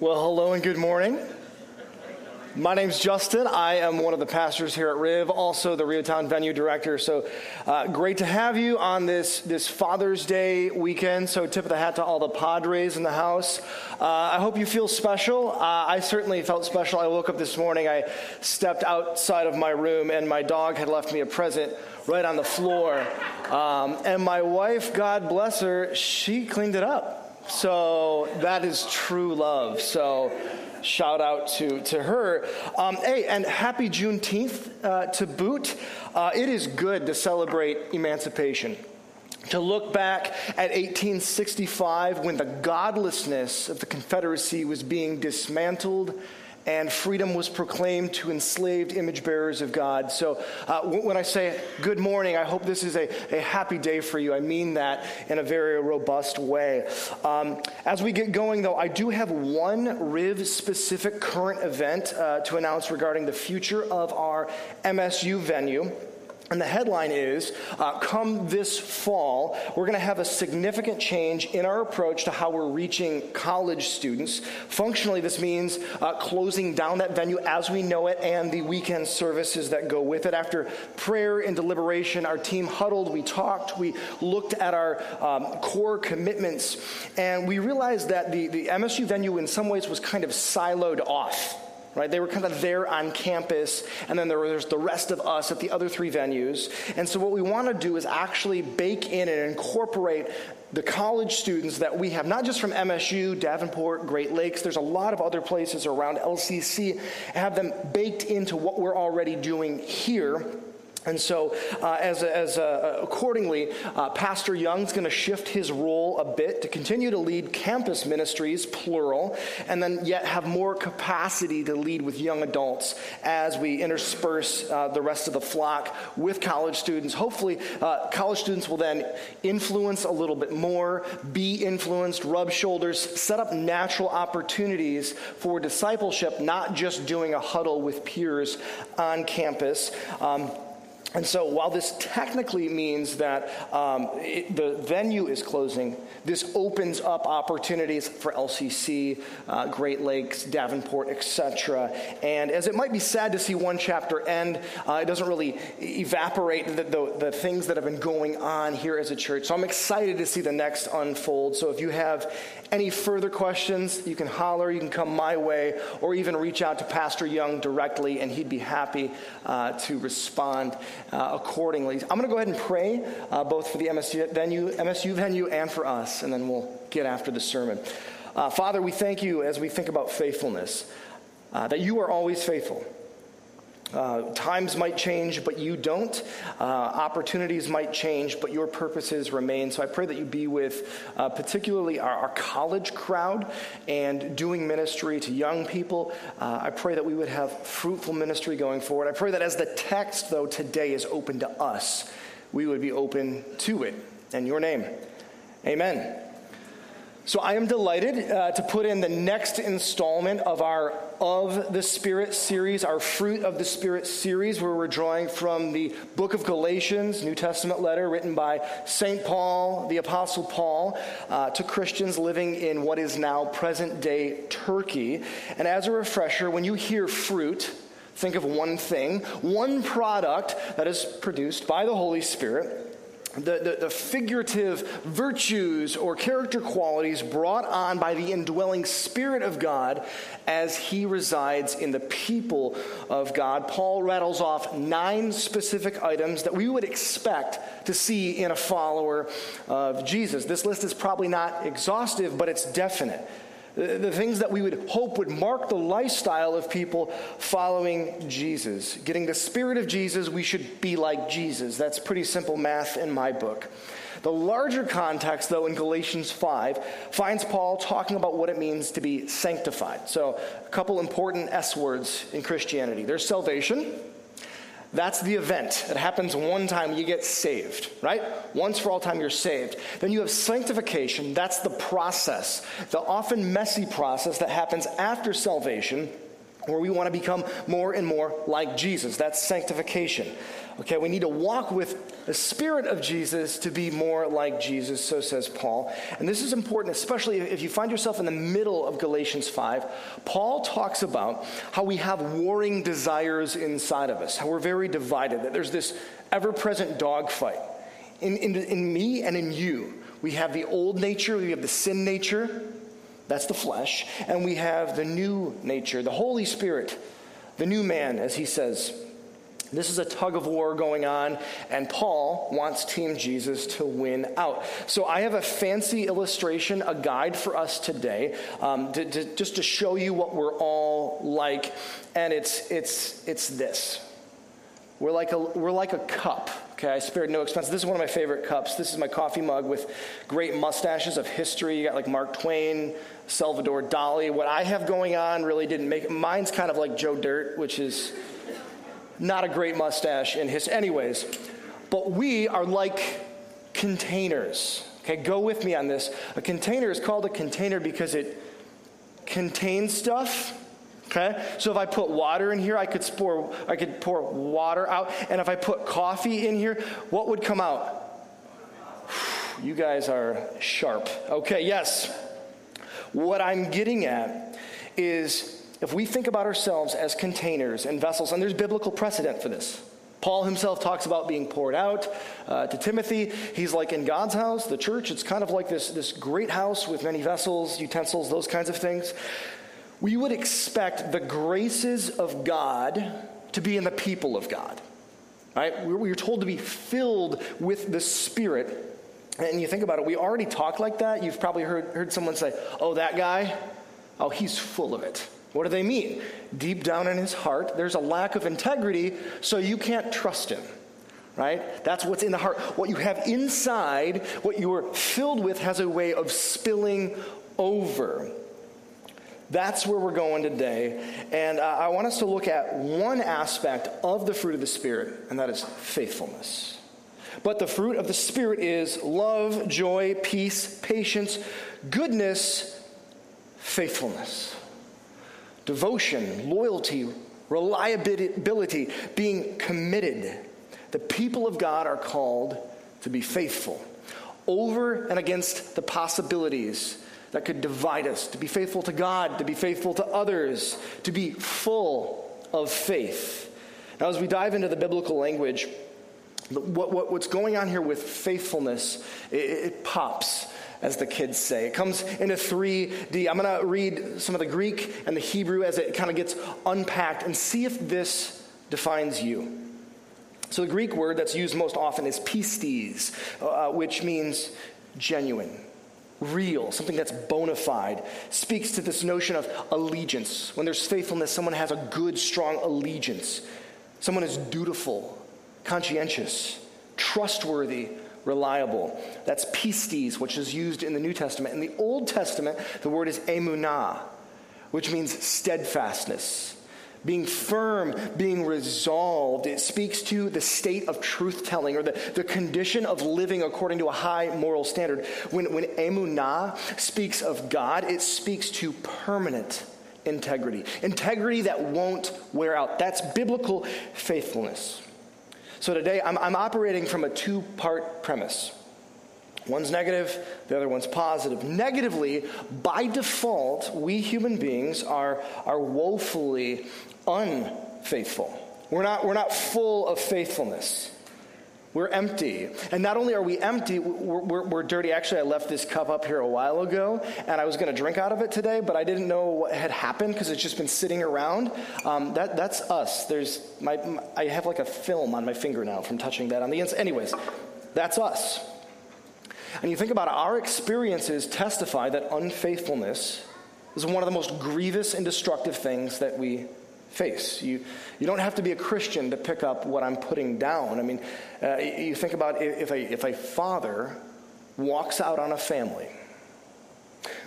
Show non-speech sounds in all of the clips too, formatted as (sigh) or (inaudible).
Well, hello and good morning. My name's Justin. I am one of the pastors here at Riv, also the REO Town venue director. So uh, great to have you on this, this Father's Day weekend. So tip of the hat to all the Padres in the house. Uh, I hope you feel special. Uh, I certainly felt special. I woke up this morning, I stepped outside of my room, and my dog had left me a present right on the floor. Um, and my wife, God bless her, she cleaned it up. So that is true love. So shout out to, to her. Um, hey, and happy Juneteenth uh, to boot. Uh, it is good to celebrate emancipation. To look back at 1865 when the godlessness of the Confederacy was being dismantled and freedom was proclaimed to enslaved image bearers of God. So uh, when I say good morning, I hope this is a, a happy day for you. I mean that in a very robust way. Um, as we get going, though, I do have one Riv specific current event uh, to announce regarding the future of our MSU venue. And the headline is uh, Come this fall, we're going to have a significant change in our approach to how we're reaching college students. Functionally, this means uh, closing down that venue as we know it and the weekend services that go with it. After prayer and deliberation, our team huddled, we talked, we looked at our um, core commitments, and we realized that the, the MSU venue, in some ways, was kind of siloed off right? They were kind of there on campus, and then there was the rest of us at the other three venues. And so, what we want to do is actually bake in and incorporate the college students that we have, not just from MSU, Davenport, Great Lakes, there's a lot of other places around LCC, have them baked into what we're already doing here and so, uh, as, as uh, accordingly, uh, Pastor Young's going to shift his role a bit to continue to lead campus ministries, plural, and then yet have more capacity to lead with young adults as we intersperse uh, the rest of the flock with college students. Hopefully, uh, college students will then influence a little bit more, be influenced, rub shoulders, set up natural opportunities for discipleship, not just doing a huddle with peers on campus. Um, and so, while this technically means that um, it, the venue is closing, this opens up opportunities for LCC, uh, Great Lakes, Davenport, etc. And as it might be sad to see one chapter end, uh, it doesn't really evaporate the, the, the, things that have been going on here as a church. So, I'm excited to see the next unfold. So, if you have any further questions, you can holler, you can come my way, or even reach out to Pastor Young directly, and he'd be happy uh, to respond uh, accordingly. I'm going to go ahead and pray uh, both for the MSU venue, MSU venue and for us, and then we'll get after the sermon. Uh, Father, we thank you as we think about faithfulness, uh, that you are always faithful. Uh, times might change, but you don't. Uh, opportunities might change, but your purposes remain. So I pray that you be with uh, particularly our, our, college crowd and doing ministry to young people. Uh, I pray that we would have fruitful ministry going forward. I pray that as the text, though, today is open to us, we would be open to it. In your name, amen. So I am delighted uh, to put in the next installment of our Of the Spirit series, our Fruit of the Spirit series, where we're drawing from the book of Galatians, New Testament letter written by St. Paul, the Apostle Paul, uh, to Christians living in what is now present day Turkey. And as a refresher, when you hear fruit, think of one thing, one product that is produced by the Holy Spirit the, the, the, figurative virtues or character qualities brought on by the indwelling Spirit of God as He resides in the people of God. Paul rattles off nine specific items that we would expect to see in a follower of Jesus. This list is probably not exhaustive, but it's definite the things that we would hope would mark the lifestyle of people following Jesus. Getting the spirit of Jesus, we should be like Jesus. That's pretty simple math in my book. The larger context, though, in Galatians 5, finds Paul talking about what it means to be sanctified. So, a couple important S words in Christianity there's salvation, that's the event. It happens one time, you get saved, right? Once for all time, you're saved. Then you have sanctification. That's the process, the often messy process that happens after salvation, where we want to become more and more like Jesus. That's sanctification. Okay, we need to walk with the Spirit of Jesus to be more like Jesus, so says Paul. And this is important, especially if you find yourself in the middle of Galatians 5. Paul talks about how we have warring desires inside of us, how we're very divided, that there's this ever present dogfight in, in, in me and in you. We have the old nature, we have the sin nature, that's the flesh, and we have the new nature, the Holy Spirit, the new man, as he says. This is a tug of war going on, and Paul wants Team Jesus to win out. So I have a fancy illustration, a guide for us today, um, to, to, just to show you what we're all like, and it's it's it's this. We're like a we're like a cup. Okay, I spared no expense. This is one of my favorite cups. This is my coffee mug with great mustaches of history. You got like Mark Twain, Salvador Dali. What I have going on really didn't make mine's kind of like Joe Dirt, which is not a great mustache in his. Anyways, but we are like containers. Okay, go with me on this. A container is called a container because it contains stuff. Okay, so if I put water in here, I could pour I could pour water out, and if I put coffee in here, what would come out? (sighs) You guys are sharp. Okay, yes. What I'm getting at is if we think about ourselves as containers and vessels, and there's biblical precedent for this. Paul himself talks about being poured out uh, to Timothy. He's like in God's house, the church. It's kind of like this, this great house with many vessels, utensils, those kinds of things. We would expect the graces of God to be in the people of God. Right? We're told to be filled with the Spirit. And you think about it, we already talk like that. You've probably heard, heard someone say, Oh, that guy? Oh, he's full of it. What do they mean? Deep down in his heart, there's a lack of integrity, so you can't trust him. Right? That's what's in the heart. What you have inside, what you're filled with, has a way of spilling over. That's where we're going today. And uh, I want us to look at one aspect of the fruit of the Spirit, and that is faithfulness. But the fruit of the Spirit is love, joy, peace, patience, goodness, faithfulness devotion, loyalty, reliability, being committed. The people of God are called to be faithful over and against the possibilities that could divide us, to be faithful to God, to be faithful to others, to be full of faith. Now, as we dive into the biblical language, what, what, what's going on here with faithfulness, it, it pops as the kids say. It comes into 3D. I'm going to read some of the Greek and the Hebrew as it kind of gets unpacked and see if this defines you. So, the Greek word that's used most often is pistis, uh, which means genuine, real, something that's bona fide. Speaks to this notion of allegiance. When there's faithfulness, someone has a good, strong allegiance. Someone is dutiful, conscientious, trustworthy, reliable. That's pistis, which is used in the New Testament. In the Old Testament, the word is emunah, which means steadfastness. Being firm, being resolved. It speaks to the state of truth telling or the, the condition of living according to a high moral standard. When, when emunah speaks of God, it speaks to permanent integrity. Integrity that won't wear out. That's biblical faithfulness. So today I'm, I'm operating from a two part premise. One's negative, the other one's positive. Negatively, by default, we human beings are, are woefully unfaithful. We're not, we're not full of faithfulness. We're empty. And not only are we empty, we're, we're, we're, dirty. Actually, I left this cup up here a while ago, and I was going to drink out of it today, but I didn't know what had happened because it's just been sitting around. Um, that, that's us. There's my, my, I have like a film on my finger now from touching that on the inside. Anyways, that's us. And you think about it, our experiences testify that unfaithfulness is one of the most grievous and destructive things that we face. You, you don't have to be a Christian to pick up what I'm putting down. I mean, uh, you think about if a, if a father walks out on a family,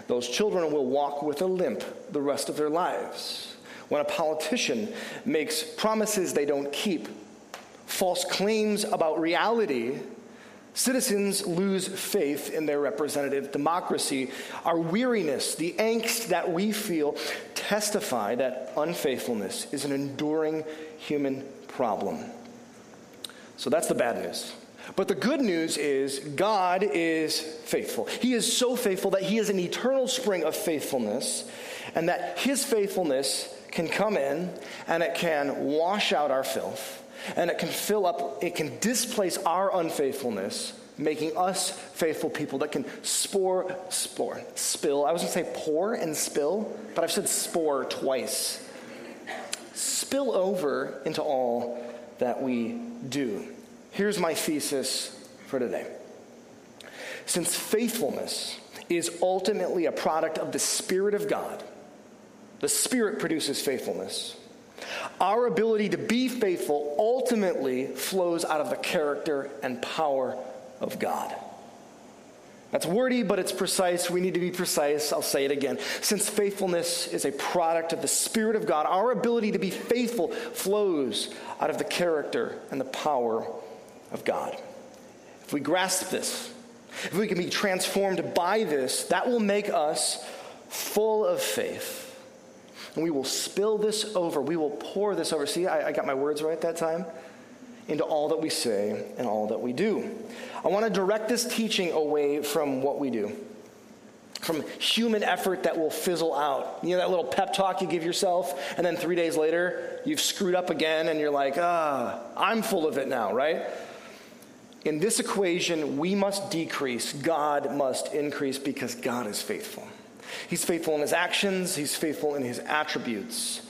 those children will walk with a limp the rest of their lives. When a politician makes promises they don't keep, false claims about reality Citizens lose faith in their representative democracy. Our weariness, the angst that we feel, testify that unfaithfulness is an enduring human problem. So that's the bad news. But the good news is God is faithful. He is so faithful that He is an eternal spring of faithfulness, and that His faithfulness can come in and it can wash out our filth, and it can fill up, it can displace our unfaithfulness, making us faithful people that can spore, spore, spill. I was going to say pour and spill, but I've said spore twice. Spill over into all that we do. Here's my thesis for today. Since faithfulness is ultimately a product of the Spirit of God, the Spirit produces faithfulness. Our ability to be faithful ultimately flows out of the character and power of God. That's wordy, but it's precise. We need to be precise. I'll say it again. Since faithfulness is a product of the Spirit of God, our ability to be faithful flows out of the character and the power of God. If we grasp this, if we can be transformed by this, that will make us full of faith. And we will spill this over. We will pour this over. See, I, I got my words right that time into all that we say and all that we do. I want to direct this teaching away from what we do, from human effort that will fizzle out. You know, that little pep talk you give yourself, and then three days later, you've screwed up again, and you're like, ah, I'm full of it now, right? In this equation, we must decrease, God must increase because God is faithful. He's faithful in his actions, he's faithful in his attributes.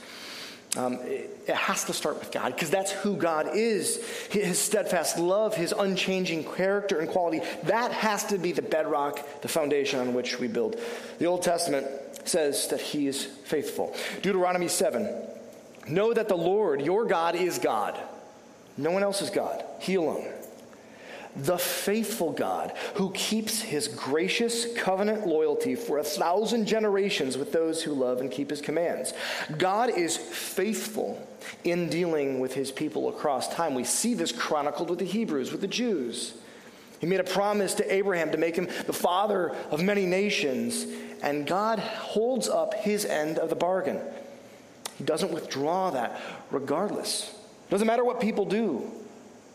Um, it, it, has to start with God because that's who God is. His steadfast love, his unchanging character and quality, that has to be the bedrock, the foundation on which we build. The Old Testament says that he is faithful. Deuteronomy 7 Know that the Lord, your God, is God. No one else is God, he alone the faithful God who keeps his gracious covenant loyalty for a thousand generations with those who love and keep his commands. God is faithful in dealing with his people across time. We see this chronicled with the Hebrews, with the Jews. He made a promise to Abraham to make him the father of many nations, and God holds up his end of the bargain. He doesn't withdraw that regardless. Doesn't matter what people do.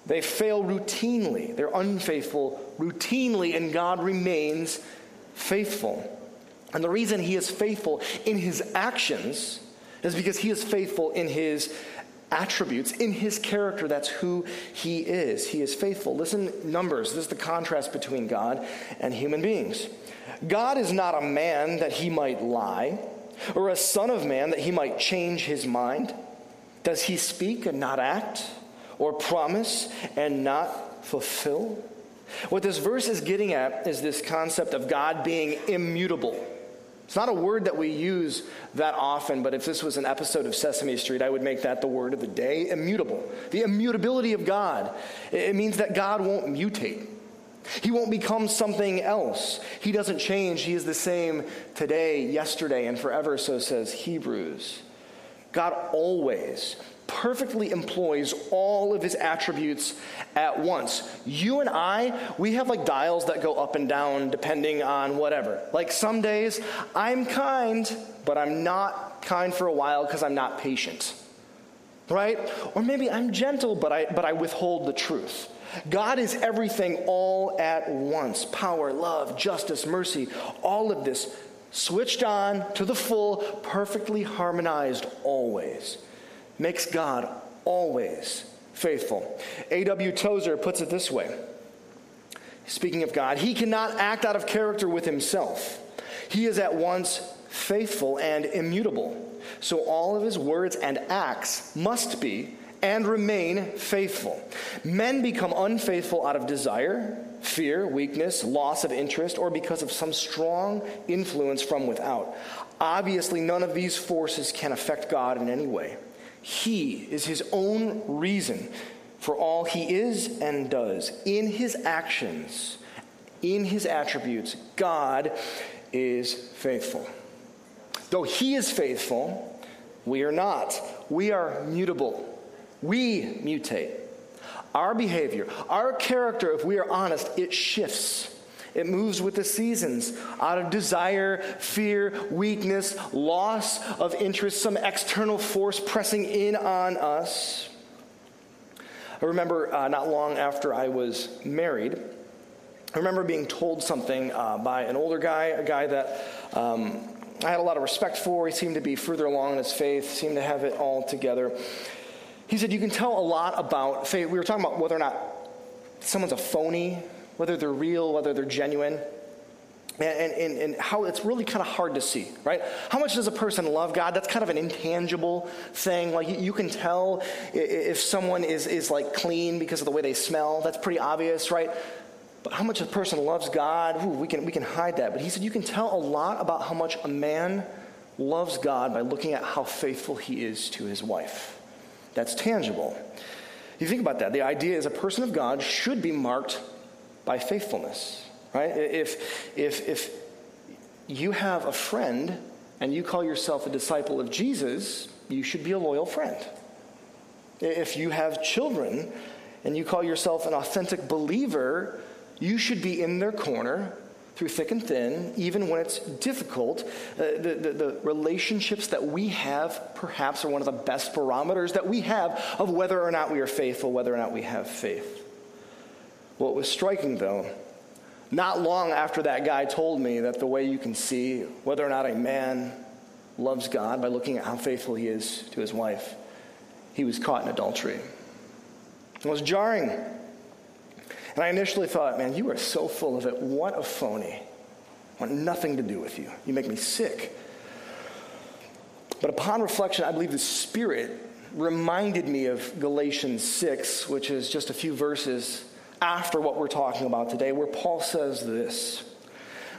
They fail routinely. They're unfaithful routinely, and God remains faithful. And the reason He is faithful in His actions is because He is faithful in His attributes, in His character. That's who He is. He is faithful. Listen, Numbers. This is the contrast between God and human beings. God is not a man that He might lie, or a son of man that He might change His mind. Does He speak and not act? Or promise and not fulfill? What this verse is getting at is this concept of God being immutable. It's not a word that we use that often, but if this was an episode of Sesame Street, I would make that the word of the day immutable. The immutability of God. It means that God won't mutate. He won't become something else. He doesn't change. He is the same today, yesterday, and forever, so says Hebrews. God always perfectly employs all of his attributes at once. You and I, we have like dials that go up and down depending on whatever. Like some days, I'm kind, but I'm not kind for a while because I'm not patient. Right? Or maybe I'm gentle, but I, but I withhold the truth. God is everything all at once power, love, justice, mercy, all of this switched on to the full, perfectly harmonized always makes God always faithful. A.W. Tozer puts it this way Speaking of God, he cannot act out of character with himself. He is at once faithful and immutable. So all of his words and acts must be and remain faithful. Men become unfaithful out of desire, fear, weakness, loss of interest, or because of some strong influence from without. Obviously, none of these forces can affect God in any way. He is his own reason for all he is and does. In his actions, in his attributes, God is faithful. Though he is faithful, we are not. We are mutable. We mutate. Our behavior, our character, if we are honest, it shifts. It moves with the seasons out of desire, fear, weakness, loss of interest, some external force pressing in on us. I remember uh, not long after I was married, I remember being told something uh, by an older guy, a guy that um, I had a lot of respect for. He seemed to be further along in his faith, seemed to have it all together. He said, You can tell a lot about faith. We were talking about whether or not someone's a phony, whether they're real, whether they're genuine. And, and, and, how it's really kind of hard to see, right? How much does a person love God? That's kind of an intangible thing. Like you, can tell if someone is, is like clean because of the way they smell. That's pretty obvious, right? But how much a person loves God, ooh, we, can, we can hide that. But he said you can tell a lot about how much a man loves God by looking at how faithful he is to his wife. That's tangible. You think about that. The idea is a person of God should be marked by faithfulness, right? If, if, if you have a friend and you call yourself a disciple of Jesus, you should be a loyal friend. If you have children and you call yourself an authentic believer, you should be in their corner through thick and thin, even when it's difficult. Uh, the, the, the, relationships that we have perhaps are one of the best barometers that we have of whether or not we are faithful, whether or not we have faith. What was striking, though, not long after that guy told me that the way you can see whether or not a man loves God by looking at how faithful he is to his wife, he was caught in adultery. It was jarring. And I initially thought, man, you are so full of it. What a phony. I want nothing to do with you. You make me sick. But upon reflection, I believe the Spirit reminded me of Galatians 6, which is just a few verses after what we're talking about today, where Paul says this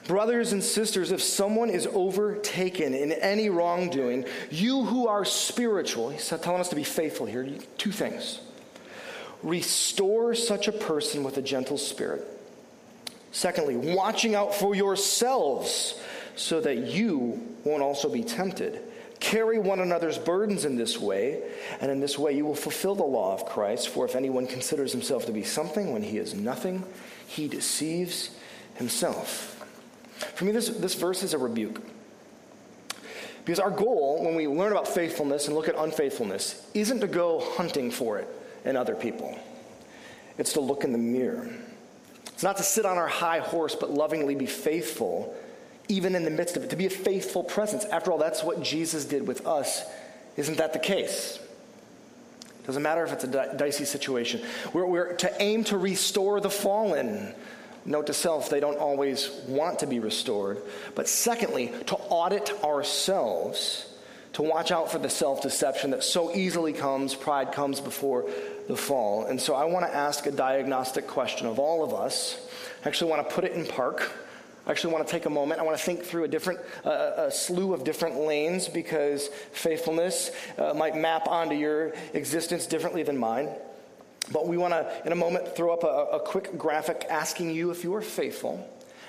Brothers and sisters, if someone is overtaken in any wrongdoing, you who are spiritual, he's telling us to be faithful here, two things. Restore such a person with a gentle spirit. Secondly, watching out for yourselves so that you won't also be tempted. Carry one another's burdens in this way, and in this way you will fulfill the law of Christ. For if anyone considers himself to be something when he is nothing, he deceives himself. For me, this, this verse is a rebuke. Because our goal, when we learn about faithfulness and look at unfaithfulness, isn't to go hunting for it in other people. It's to look in the mirror. It's not to sit on our high horse, but lovingly be faithful, even in the midst of it, to be a faithful presence. After all, that's what Jesus did with us. Isn't that the case? Doesn't matter if it's a dicey situation. We're, we're to aim to restore the fallen. Note to self, they don't always want to be restored. But secondly, to audit ourselves to watch out for the self deception that so easily comes. Pride comes before the fall. And so I want to ask a diagnostic question of all of us. I actually want to put it in park. I actually want to take a moment. I want to think through a different, uh, a slew of different lanes because faithfulness uh, might map onto your existence differently than mine. But we want to, in a moment, throw up a, a quick graphic asking you if you are faithful.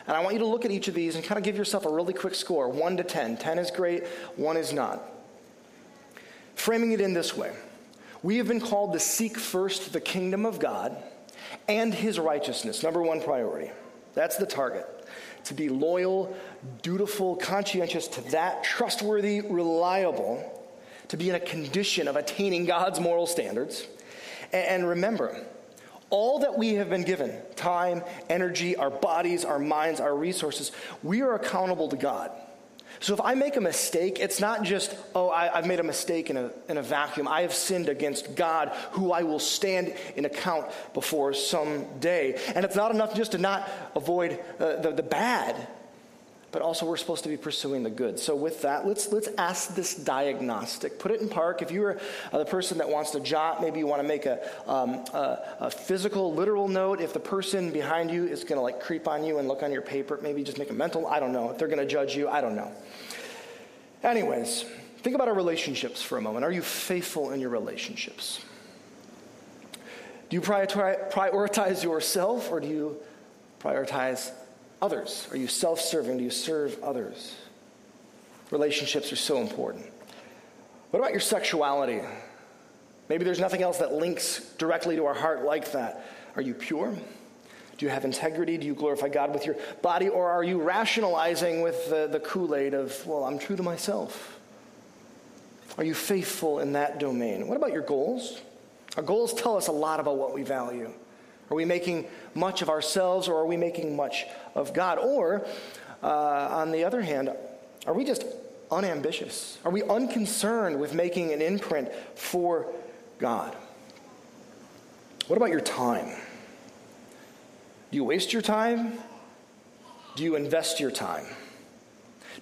And I want you to look at each of these and kind of give yourself a really quick score 1 to 10. 10 is great, 1 is not. Framing it in this way we have been called to seek first the kingdom of God and his righteousness, number one priority. That's the target. To be loyal, dutiful, conscientious to that, trustworthy, reliable, to be in a condition of attaining God's moral standards. And remember, all that we have been given time, energy, our bodies, our minds, our resources we are accountable to God. So if I make a mistake, it's not just, oh, I, have made a mistake in a, in a vacuum. I have sinned against God, who I will stand in account before someday. And it's not enough just to not avoid uh, the, the bad, but also we're supposed to be pursuing the good. So with that, let's let's ask this diagnostic. Put it in park. If you're uh, the person that wants to jot, maybe you want to make a, um, a, a physical, literal note. If the person behind you is going to like creep on you and look on your paper, maybe just make a mental. I don't know. If they're going to judge you, I don't know. Anyways, think about our relationships for a moment. Are you faithful in your relationships? Do you prioritize yourself or do you prioritize others? Are you self serving? Do you serve others? Relationships are so important. What about your sexuality? Maybe there's nothing else that links directly to our heart like that. Are you pure? Do you have integrity? Do you glorify God with your body? Or are you rationalizing with the, the Kool Aid of, well, I'm true to myself? Are you faithful in that domain? What about your goals? Our goals tell us a lot about what we value. Are we making much of ourselves or are we making much of God? Or, uh, on the other hand, are we just unambitious? Are we unconcerned with making an imprint for God? What about your time? Do you waste your time? Do you invest your time?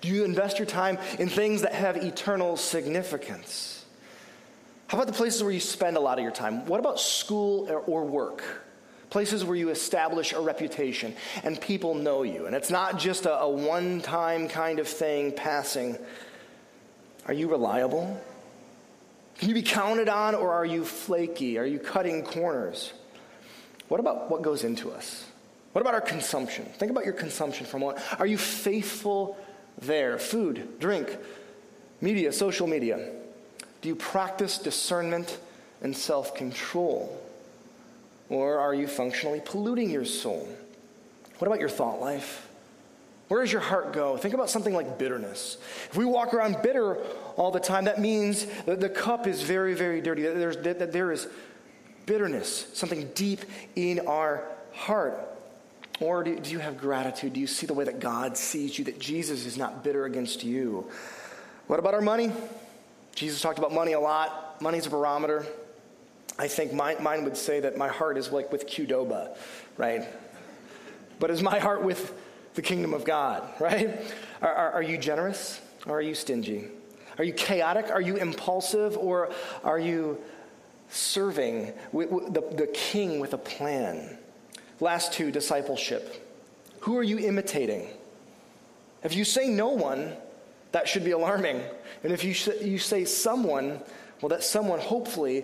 Do you invest your time in things that have eternal significance? How about the places where you spend a lot of your time? What about school or work? Places where you establish a reputation and people know you. And it's not just a, a one time kind of thing passing. Are you reliable? Can you be counted on or are you flaky? Are you cutting corners? What about what goes into us? What about our consumption? Think about your consumption from what? Are you faithful there? Food, drink, media, social media. Do you practice discernment and self control? Or are you functionally polluting your soul? What about your thought life? Where does your heart go? Think about something like bitterness. If we walk around bitter all the time, that means that the cup is very, very dirty, that, there's, that there is bitterness, something deep in our heart. Or do, do you have gratitude? Do you see the way that God sees you, that Jesus is not bitter against you? What about our money? Jesus talked about money a lot. Money's a barometer. I think mine, mine would say that my heart is like with Qdoba, right? But is my heart with the kingdom of God, (laughs) right? Are, are, are you generous or are you stingy? Are you chaotic? Are you impulsive? Or are you serving the, the king with a plan? Last two, discipleship. Who are you imitating? If you say no one, that should be alarming. And if you, you say someone, well, that someone hopefully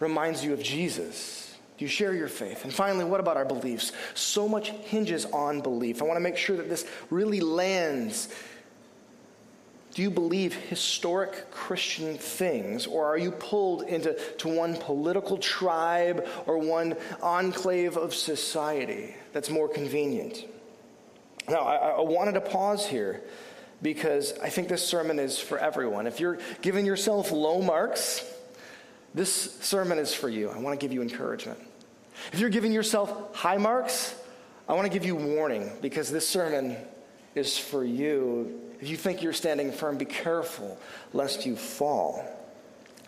reminds you of Jesus. Do you share your faith? And finally, what about our beliefs? So much hinges on belief. I want to make sure that this really lands do you believe historic Christian things, or are you pulled into to one political tribe or one enclave of society that's more convenient? Now, I, I wanted to pause here because I think this sermon is for everyone. If you're giving yourself low marks, this sermon is for you. I want to give you encouragement. If you're giving yourself high marks, I want to give you warning because this sermon is for you if you think you're standing firm, be careful lest you fall.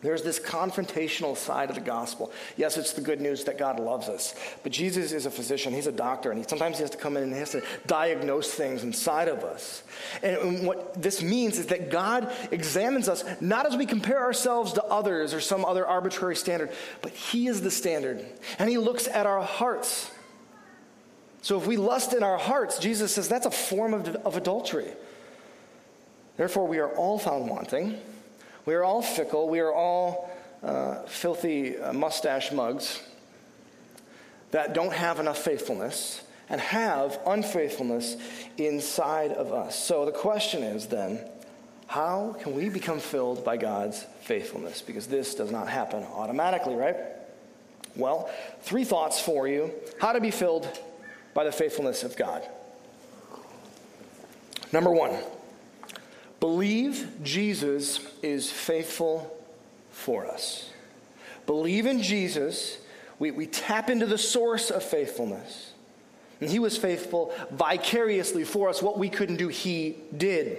There's this confrontational side of the gospel. Yes, it's the good news that God loves us. But Jesus is a physician, He's a doctor, and he, sometimes He has to come in and He has to diagnose things inside of us. And what this means is that God examines us not as we compare ourselves to others or some other arbitrary standard, but He is the standard. And He looks at our hearts. So if we lust in our hearts, Jesus says that's a form of, of adultery. Therefore, we are all found wanting. We are all fickle. We are all uh, filthy uh, mustache mugs that don't have enough faithfulness and have unfaithfulness inside of us. So the question is then, how can we become filled by God's faithfulness? Because this does not happen automatically, right? Well, three thoughts for you how to be filled by the faithfulness of God. Number one, Believe Jesus is faithful for us. Believe in Jesus. We, we tap into the source of faithfulness. And he was faithful vicariously for us. What we couldn't do, he did.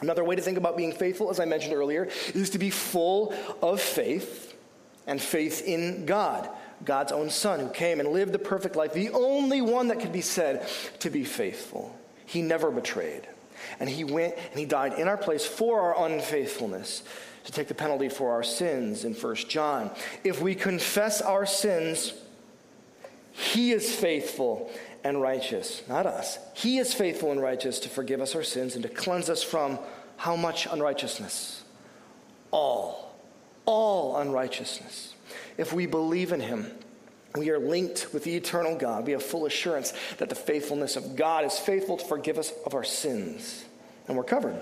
Another way to think about being faithful, as I mentioned earlier, is to be full of faith and faith in God, God's own Son, who came and lived the perfect life, the only one that could be said to be faithful. He never betrayed. And he went and he died in our place for our unfaithfulness to take the penalty for our sins in 1 John. If we confess our sins, he is faithful and righteous, not us. He is faithful and righteous to forgive us our sins and to cleanse us from how much unrighteousness? All. All unrighteousness. If we believe in him, we are linked with the eternal God. We have full assurance that the faithfulness of God is faithful to forgive us of our sins, and we're covered.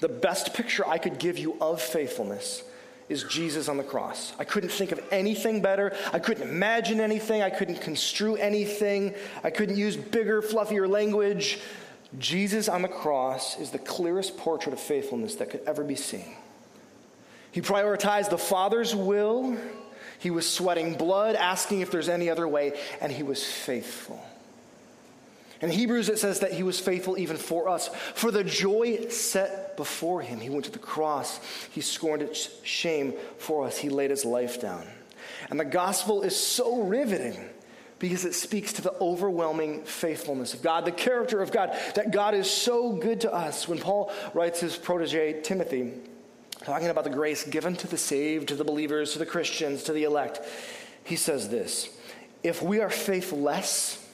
The best picture I could give you of faithfulness is Jesus on the cross. I couldn't think of anything better. I couldn't imagine anything. I couldn't construe anything. I couldn't use bigger, fluffier language. Jesus on the cross is the clearest portrait of faithfulness that could ever be seen. He prioritized the Father's will. He was sweating blood, asking if there's any other way, and he was faithful. In Hebrews, it says that he was faithful even for us. For the joy set before him, he went to the cross. He scorned its shame for us. He laid his life down. And the gospel is so riveting because it speaks to the overwhelming faithfulness of God, the character of God, that God is so good to us. When Paul writes his protege, Timothy, talking about the grace given to the saved, to the believers, to the Christians, to the elect, he says this If we are faithless,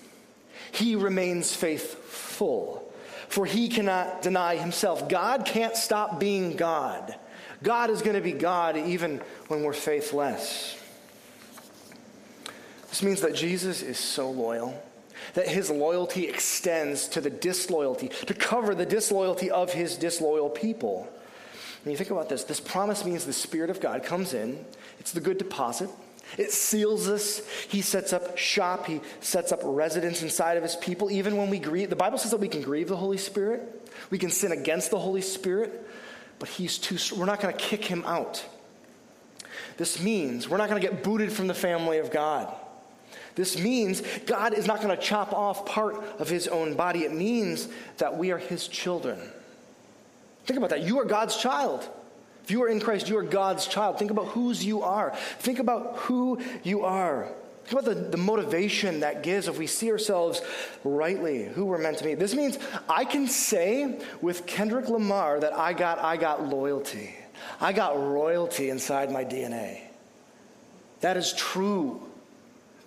he remains faithful, for he cannot deny himself. God can't stop being God. God is going to be God even when we're faithless. This means that Jesus is so loyal that his loyalty extends to the disloyalty, to cover the disloyalty of his disloyal people. When you think about this, this promise means the Spirit of God comes in, it's the good deposit. It seals us. He sets up shop. He sets up residence inside of his people. Even when we grieve, the Bible says that we can grieve the Holy Spirit. We can sin against the Holy Spirit, but he's too, we're not going to kick him out. This means we're not going to get booted from the family of God. This means God is not going to chop off part of his own body. It means that we are his children. Think about that. You are God's child. If you are in Christ, you are God's child. Think about whose you are. Think about who you are. Think about the, the motivation that gives if we see ourselves rightly, who we're meant to be. This means I can say with Kendrick Lamar that I got, I got loyalty. I got royalty inside my DNA. That is true.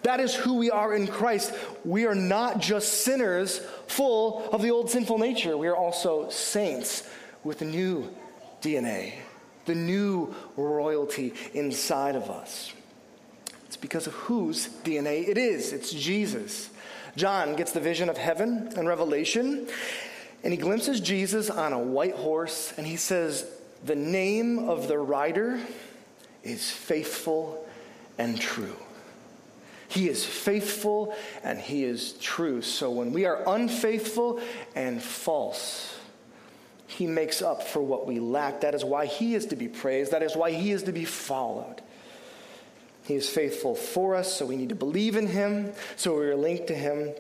That is who we are in Christ. We are not just sinners full of the old sinful nature, we are also saints with new DNA the new royalty inside of us. It's because of whose DNA it is. It's Jesus. John gets the vision of heaven and Revelation, and he glimpses Jesus on a white horse, and he says, The name of the rider is faithful and true. He is faithful and he is true. So when we are unfaithful and false, he makes up for what we lack. That is why He is to be praised. That is why He is to be followed. He is faithful for us, so we need to believe in Him, so we are linked to Him,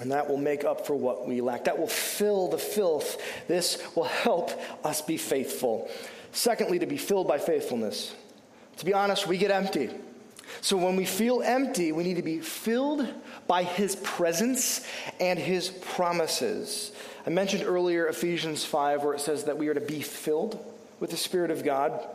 and that will make up for what we lack. That will fill the filth. This will help us be faithful. Secondly, to be filled by faithfulness. To be honest, we get empty. So when we feel empty, we need to be filled by His presence and His promises. I mentioned earlier Ephesians 5, where it says that we are to be filled with the Spirit of God.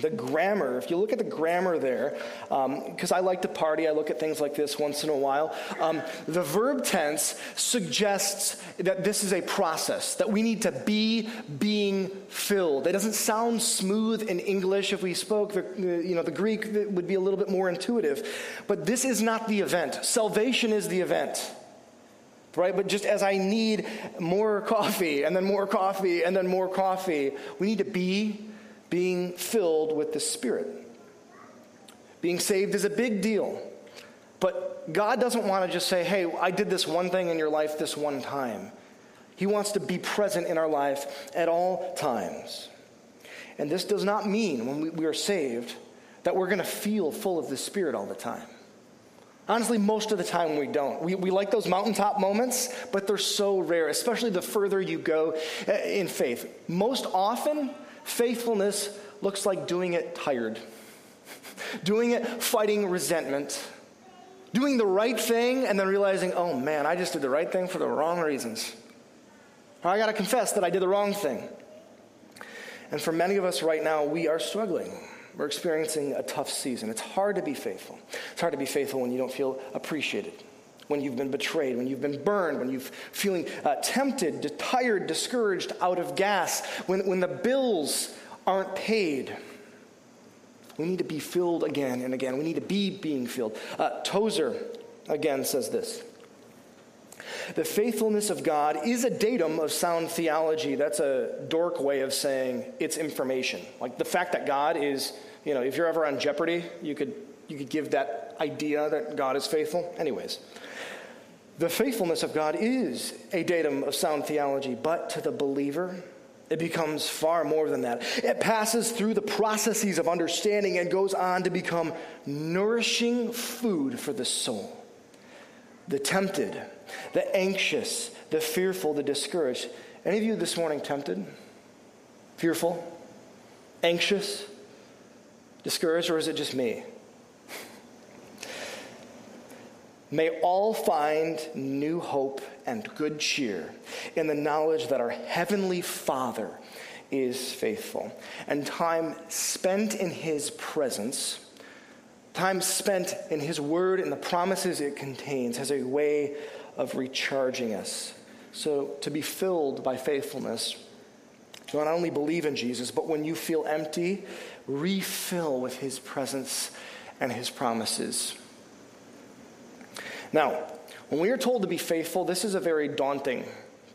The grammar, if you look at the grammar there, because um, I like to party, I look at things like this once in a while. Um, the verb tense suggests that this is a process, that we need to be being filled. It doesn't sound smooth in English if we spoke, the, you know, the Greek would be a little bit more intuitive. But this is not the event. Salvation is the event right? But just as I need more coffee and then more coffee and then more coffee, we need to be being filled with the Spirit. Being saved is a big deal. But God doesn't want to just say, hey, I did this one thing in your life this one time. He wants to be present in our life at all times. And this does not mean, when we, we are saved, that we're going to feel full of the Spirit all the time. Honestly, most of the time we don't. We, we like those mountaintop moments, but they're so rare, especially the further you go uh, in faith. Most often, faithfulness looks like doing it tired, (laughs) doing it fighting resentment, doing the right thing and then realizing, oh man, I just did the right thing for the wrong reasons. I got to confess that I did the wrong thing. And for many of us right now, we are struggling. We're experiencing a tough season. It's hard to be faithful. It's hard to be faithful when you don't feel appreciated, when you've been betrayed, when you've been burned, when you're feeling uh, tempted, tired, discouraged, out of gas, when, when the bills aren't paid. We need to be filled again and again. We need to be being filled. Uh, Tozer, again, says this. The faithfulness of God is a datum of sound theology. That's a dork way of saying it's information. Like the fact that God is, you know, if you're ever on Jeopardy, you could, you could give that idea that God is faithful. Anyways, the faithfulness of God is a datum of sound theology, but to the believer, It becomes far more than that. It passes through the processes of understanding and goes on to become nourishing food for the soul. The tempted, the anxious, the fearful, the discouraged. Any of you this morning tempted? Fearful? Anxious? Discouraged? Or is it just me? May all find new hope and good cheer in the knowledge that our Heavenly Father is faithful. And time spent in His presence, time spent in His Word and the promises it contains, has a way of recharging us. So, to be filled by faithfulness, to not only believe in Jesus, but when you feel empty, refill with His presence and His promises. Now, when we are told to be faithful, this is a very daunting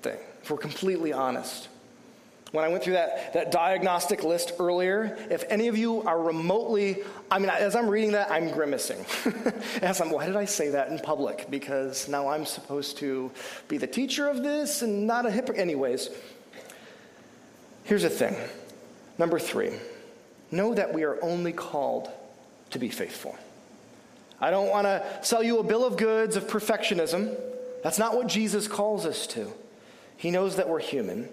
thing, if we're completely honest. When I went through that, that diagnostic list earlier, if any of you are remotely, I mean, as I'm reading that, I'm grimacing. (laughs) as I'm, why did I say that in public? Because now I'm supposed to be the teacher of this and not a hypocrite. Anyways, here's the thing. Number three, know that we are only called to be faithful. I don't want to sell you a bill of goods of perfectionism. That's not what Jesus calls us to. He knows that we're human.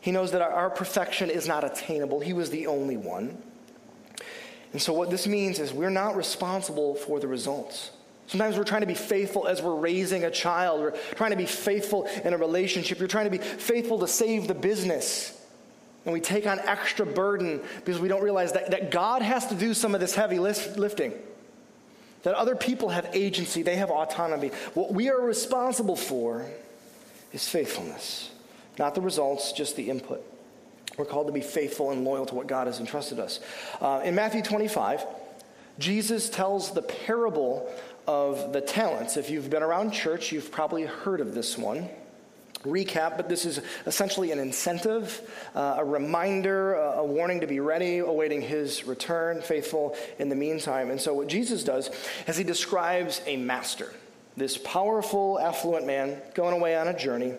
He knows that our, perfection is not attainable. He was the only one. And so, what this means is we're not responsible for the results. Sometimes we're trying to be faithful as we're raising a child. We're trying to be faithful in a relationship. You're trying to be faithful to save the business. And we take on extra burden because we don't realize that, that God has to do some of this heavy lifting that other people have agency, they have autonomy. What we are responsible for is faithfulness, not the results, just the input. We're called to be faithful and loyal to what God has entrusted us. Uh, in Matthew 25, Jesus tells the parable of the talents. If you've been around church, you've probably heard of this one recap, but this is essentially an incentive, uh, a reminder, a, a warning to be ready, awaiting his return, faithful in the meantime. And so, what Jesus does is he describes a master, this powerful, affluent man going away on a journey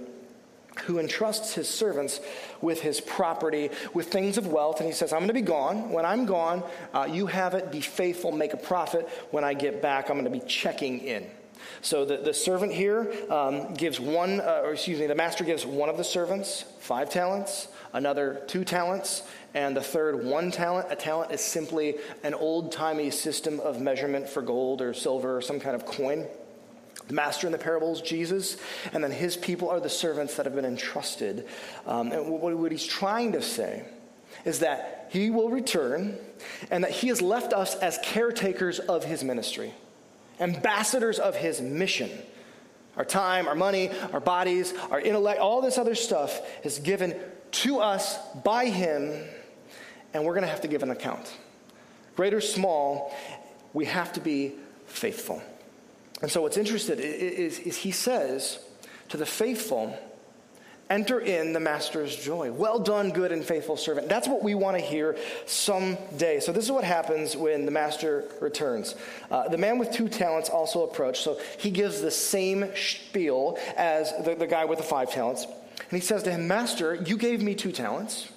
who entrusts his servants with his property, with things of wealth. And he says, I'm going to be gone. When I'm gone, uh, you have it, be faithful, make a profit. When I get back, I'm going to be checking in. So the, the servant here um, gives one, uh, or excuse me, the master gives one of the servants five talents, another two talents, and the third one talent. A talent is simply an old timey system of measurement for gold or silver or some kind of coin. The master in the parable is Jesus, and then his people are the servants that have been entrusted. Um, and what, what he's trying to say is that he will return and that he has left us as caretakers of his ministry ambassadors of his mission. Our time, our money, our bodies, our intellect, all this other stuff is given to us by him, and we're going to have to give an account. Great or small, we have to be faithful. And so, what's interesting is, is he says to the faithful, Enter in the master's joy. Well done, good and faithful servant. That's what we want to hear someday. So, this is what happens when the master returns. Uh, the man with two talents also approached. So, he gives the same spiel as the, the guy with the five talents. And he says to him, Master, you gave me two talents.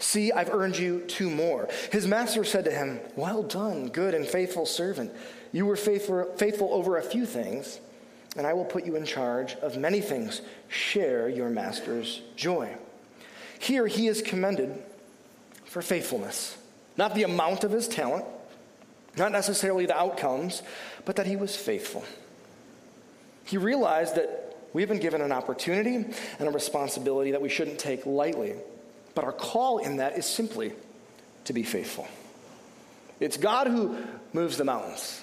See, I've earned you two more. His master said to him, Well done, good and faithful servant. You were faithful, faithful over a few things and I will put you in charge of many things. Share your master's joy. Here he is commended for faithfulness, not the amount of his talent, not necessarily the outcomes, but that he was faithful. He realized that we have been given an opportunity and a responsibility that we shouldn't take lightly, but our call in that is simply to be faithful. It's God who moves the mountains.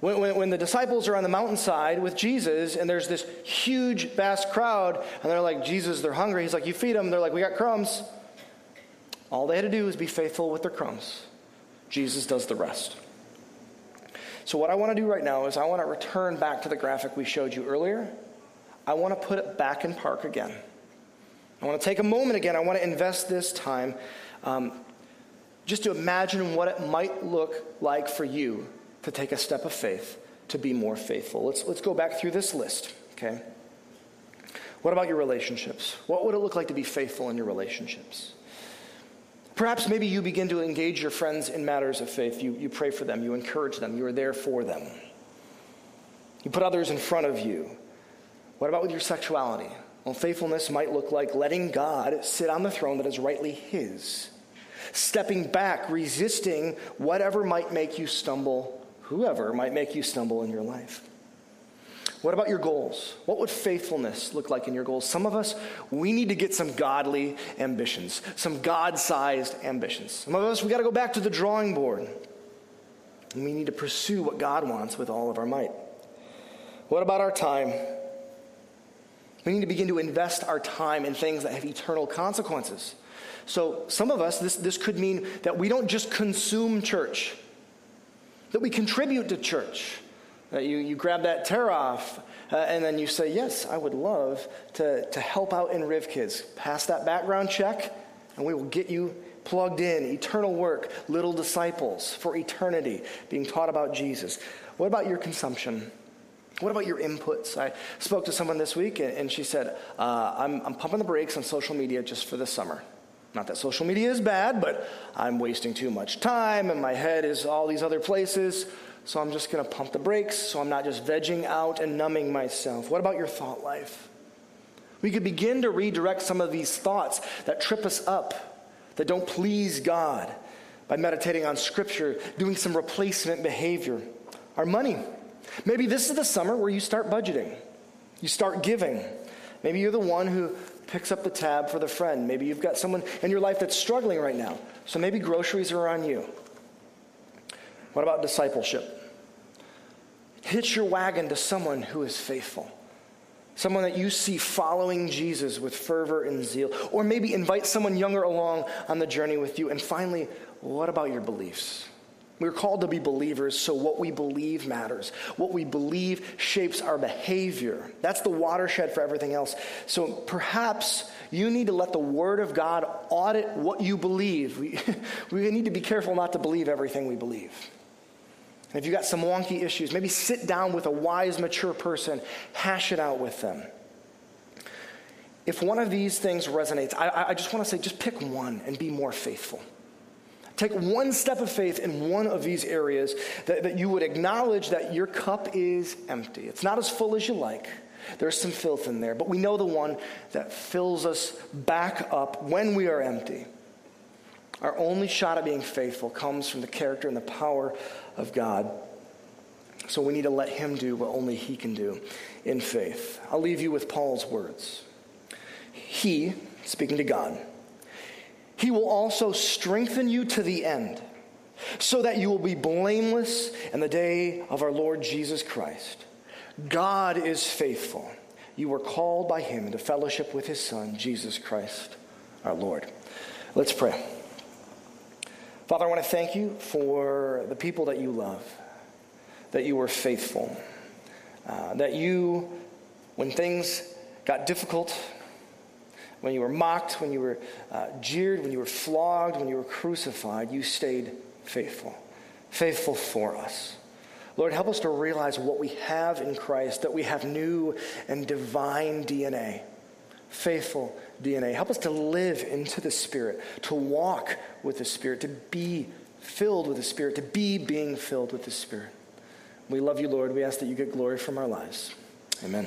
When, when, when, the disciples are on the mountainside with Jesus and there's this huge, vast crowd, and they're like, Jesus, they're hungry. He's like, You feed them. They're like, We got crumbs. All they had to do was be faithful with their crumbs. Jesus does the rest. So, what I want to do right now is I want to return back to the graphic we showed you earlier. I want to put it back in park again. I want to take a moment again. I want to invest this time um, just to imagine what it might look like for you to take a step of faith to be more faithful. Let's, let's go back through this list, okay? What about your relationships? What would it look like to be faithful in your relationships? Perhaps maybe you begin to engage your friends in matters of faith. You, you pray for them, you encourage them, you are there for them. You put others in front of you. What about with your sexuality? Well, faithfulness might look like letting God sit on the throne that is rightly His, stepping back, resisting whatever might make you stumble, whoever might make you stumble in your life. What about your goals? What would faithfulness look like in your goals? Some of us, we need to get some godly ambitions, some God sized ambitions. Some of us, we got to go back to the drawing board. And we need to pursue what God wants with all of our might. What about our time? We need to begin to invest our time in things that have eternal consequences. So, some of us, this, this could mean that we don't just consume church, that we contribute to church. That you, you grab that tear off uh, and then you say, Yes, I would love to, to help out in Riv Kids. Pass that background check, and we will get you plugged in. Eternal work, little disciples for eternity, being taught about Jesus. What about your consumption? What about your inputs? I spoke to someone this week, and, and she said, uh, I'm, I'm pumping the brakes on social media just for the summer. Not that social media is bad, but I'm wasting too much time, and my head is all these other places. So I'm just going to pump the brakes so I'm not just vegging out and numbing myself. What about your thought life? We could begin to redirect some of these thoughts that trip us up, that don't please God, by meditating on Scripture, doing some replacement behavior. Our money. Maybe this is the summer where you start budgeting, you start giving. Maybe you're the one who picks up the tab for the friend. Maybe you've got someone in your life that's struggling right now. So maybe groceries are on you. What about discipleship? hitch your wagon to someone who is faithful. Someone that you see following Jesus with fervor and zeal. Or maybe invite someone younger along on the journey with you. And finally, what about your beliefs? We're called to be believers, so what we believe matters. What we believe shapes our behavior. That's the watershed for everything else. So perhaps you need to let the Word of God audit what you believe. We, (laughs) we need to be careful not to believe everything we believe. And if you've got some wonky issues, maybe sit down with a wise, mature person, hash it out with them. If one of these things resonates, I, I just want to say just pick one and be more faithful. Take one step of faith in one of these areas that, that you would acknowledge that your cup is empty. It's not as full as you like. There's some filth in there, but we know the one that fills us back up when we are empty. Our only shot at being faithful comes from the character and the power of God. So we need to let Him do what only He can do in faith. I'll leave you with Paul's words. He, speaking to God, He will also strengthen you to the end, so that you will be blameless in the day of our Lord Jesus Christ. God is faithful. You were called by Him into fellowship with His Son, Jesus Christ, our Lord. Let's pray. Father, I want to thank you for the people that you love, that you were faithful, uh, that you, when things got difficult, when you were mocked, when you were uh, jeered, when you were flogged, when you were crucified, you stayed faithful, faithful for us. Lord, help us to realize what we have in Christ, that we have new and divine DNA, faithful DNA. Help us to live into the Spirit, to walk with the Spirit, to be filled with the Spirit, to be being filled with the Spirit. We love you, Lord. We ask that you get glory from our lives. Amen.